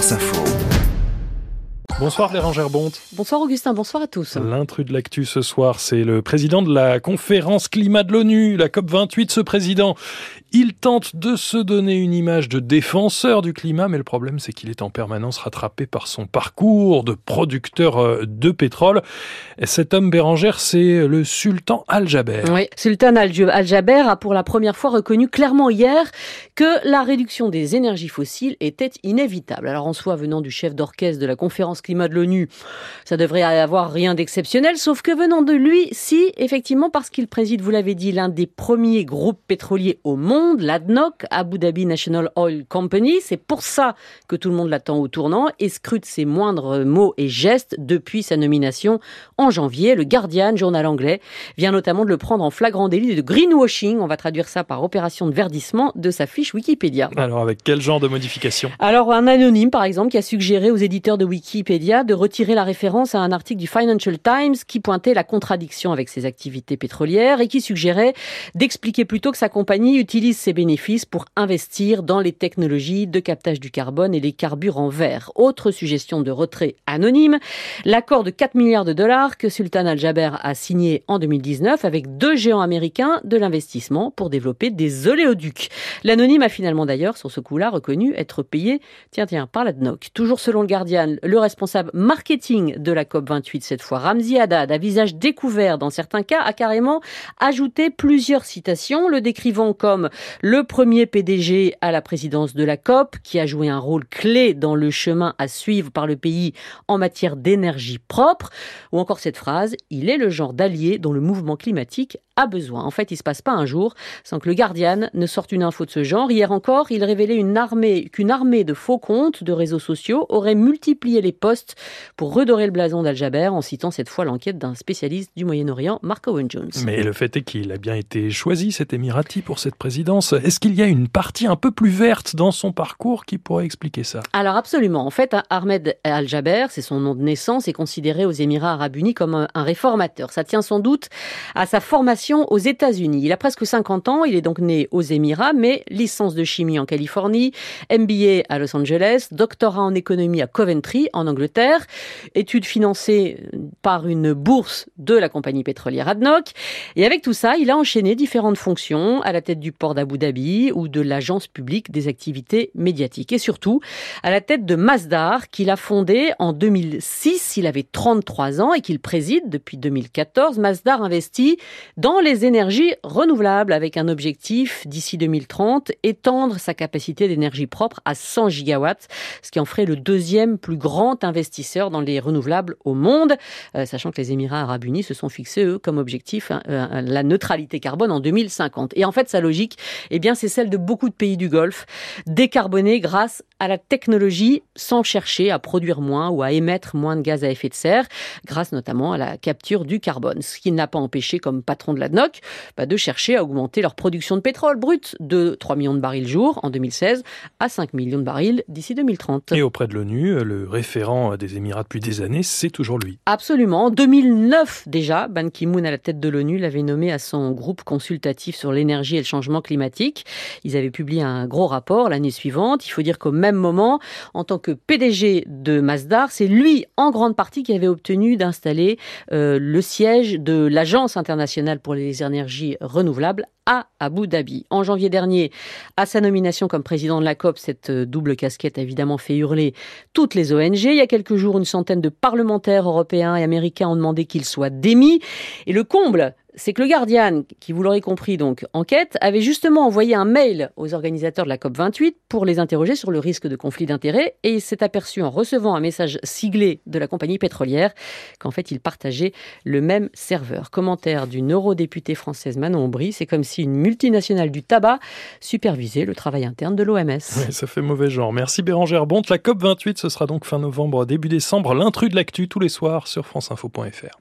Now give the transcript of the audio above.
France Info. Bonsoir Bérangère Bonte. Bonsoir Augustin, bonsoir à tous. L'intrus de l'actu ce soir, c'est le président de la conférence climat de l'ONU, la COP28. Ce président, il tente de se donner une image de défenseur du climat, mais le problème c'est qu'il est en permanence rattrapé par son parcours de producteur euh, de pétrole. Et cet homme Bérangère, c'est le sultan Al-Jaber. Oui, sultan Al-Jaber a pour la première fois reconnu clairement hier que la réduction des énergies fossiles était inévitable. Alors en soi, venant du chef d'orchestre de la conférence climat de l'ONU, ça devrait avoir rien d'exceptionnel, sauf que venant de lui, si, effectivement, parce qu'il préside, vous l'avez dit, l'un des premiers groupes pétroliers au monde, l'ADNOC, Abu Dhabi National Oil Company, c'est pour ça que tout le monde l'attend au tournant et scrute ses moindres mots et gestes depuis sa nomination en janvier. Le Guardian, journal anglais, vient notamment de le prendre en flagrant délit de greenwashing, on va traduire ça par opération de verdissement, de sa fiche Wikipédia. Alors avec quel genre de modification? Alors un anonyme, par exemple, qui a suggéré aux éditeurs de Wikipédia de retirer la référence à un article du Financial Times qui pointait la contradiction avec ses activités pétrolières et qui suggérait d'expliquer plutôt que sa compagnie utilise ses bénéfices pour investir dans les technologies de captage du carbone et les carburants verts. Autre suggestion de retrait anonyme, l'accord de 4 milliards de dollars que Sultan Al-Jaber a signé en 2019 avec deux géants américains de l'investissement pour développer des oléoducs. L'anonyme a finalement d'ailleurs, sur ce coup-là, reconnu être payé, tiens, tiens, par la DNOC. Toujours selon le Guardian, le responsable marketing de la COP28 cette fois, Ramzi Haddad, à visage découvert dans certains cas, a carrément ajouté plusieurs citations, le décrivant comme le premier PDG à la présidence de la COP, qui a joué un rôle clé dans le chemin à suivre par le pays en matière d'énergie propre, ou encore cette phrase, il est le genre d'allié dont le mouvement climatique a besoin. En fait, il se passe pas un jour sans que le Guardian ne sorte une info de ce genre. Hier encore, il révélait une armée, qu'une armée de faux comptes de réseaux sociaux aurait multiplié les posts pour redorer le blason d'Al-Jaber en citant cette fois l'enquête d'un spécialiste du Moyen-Orient, Mark Owen Jones. Mais le fait est qu'il a bien été choisi, cet Émirati, pour cette présidence. Est-ce qu'il y a une partie un peu plus verte dans son parcours qui pourrait expliquer ça? Alors absolument. En fait, Ahmed Al-Jaber, c'est son nom de naissance, est considéré aux Émirats arabes unis comme un réformateur. Ça tient sans doute à sa formation aux États-Unis. Il a presque 50 ans, il est donc né aux Émirats, mais licence de chimie en Californie, MBA à Los Angeles, doctorat en économie à Coventry en Angleterre, études financées par une bourse de la compagnie pétrolière ADNOC. Et avec tout ça, il a enchaîné différentes fonctions à la tête du port d'Abu Dhabi ou de l'agence publique des activités médiatiques. Et surtout, à la tête de Masdar, qu'il a fondé en 2006. Il avait 33 ans et qu'il préside depuis 2014. Masdar investit dans les énergies renouvelables avec un objectif d'ici 2030, étendre sa capacité d'énergie propre à 100 gigawatts, ce qui en ferait le deuxième plus grand investisseur dans les renouvelables au monde, sachant que les Émirats arabes unis se sont fixés, eux, comme objectif hein, euh, la neutralité carbone en 2050. Et en fait, sa logique, eh bien, c'est celle de beaucoup de pays du Golfe, décarboner grâce à la technologie sans chercher à produire moins ou à émettre moins de gaz à effet de serre, grâce notamment à la capture du carbone, ce qui n'a pas empêché comme patron de la DNOC bah, de chercher à augmenter leur production de pétrole brut de 3 millions de barils jour en 2016 à 5 millions de barils d'ici 2030. Et auprès de l'ONU, le référent des Émirats depuis des années, c'est toujours lui. Absolument. En 2009 déjà, Ban Ki-moon à la tête de l'ONU l'avait nommé à son groupe consultatif sur l'énergie et le changement climatique. Ils avaient publié un gros rapport l'année suivante. Il faut dire qu'au même moment, en tant que PDG de Masdar, c'est lui en grande partie qui avait obtenu d'installer euh, le siège de l'Agence internationale pour les énergies renouvelables à Abu Dhabi. En janvier dernier, à sa nomination comme président de la COP, cette double casquette a évidemment fait hurler toutes les ONG. Il y a quelques jours, une centaine de parlementaires européens et américains ont demandé qu'il soit démis. Et le comble, c'est que le Guardian, qui vous l'aurez compris donc enquête, avait justement envoyé un mail aux organisateurs de la COP 28 pour les interroger sur le risque de conflit d'intérêts et il s'est aperçu en recevant un message siglé de la compagnie pétrolière qu'en fait il partageait le même serveur. Commentaire d'une eurodéputée française Manon Aubry, c'est comme si une multinationale du tabac supervisait le travail interne de l'OMS. Ça fait mauvais genre. Merci Bérangère Bonte. La COP 28, ce sera donc fin novembre, début décembre. L'intrus de l'actu tous les soirs sur franceinfo.fr.